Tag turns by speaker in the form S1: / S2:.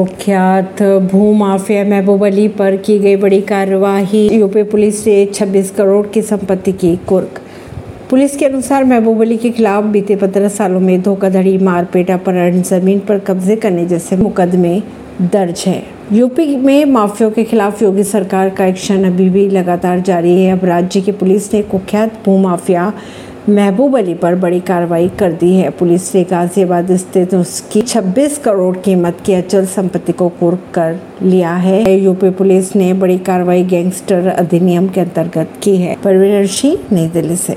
S1: कुख्यात भू माफिया महबूब अली पर की गई बड़ी कार्यवाही। यूपी पुलिस से 26 करोड़ की संपत्ति की कुर्क। पुलिस के अनुसार महबूब अली के खिलाफ बीते पंद्रह सालों में धोखाधड़ी, मारपीट, अपहरण, ज़मीन पर कब्जे करने जैसे मुकदमे दर्ज हैं। यूपी में माफियों के खिलाफ योगी सरकार का एक्शन अभी भी लगातार जारी है। अब राज्य की पुलिस ने कुख्यात भू माफिया महबूब अली पर बड़ी कार्रवाई कर दी है। पुलिस ने गाजियाबाद स्थित उसकी 26 करोड़ कीमत की अचल संपत्ति को कुर्क कर लिया है। यूपी पुलिस ने बड़ी कार्रवाई गैंगस्टर अधिनियम के अंतर्गत की है। परवीन सिंह, नई दिल्ली से।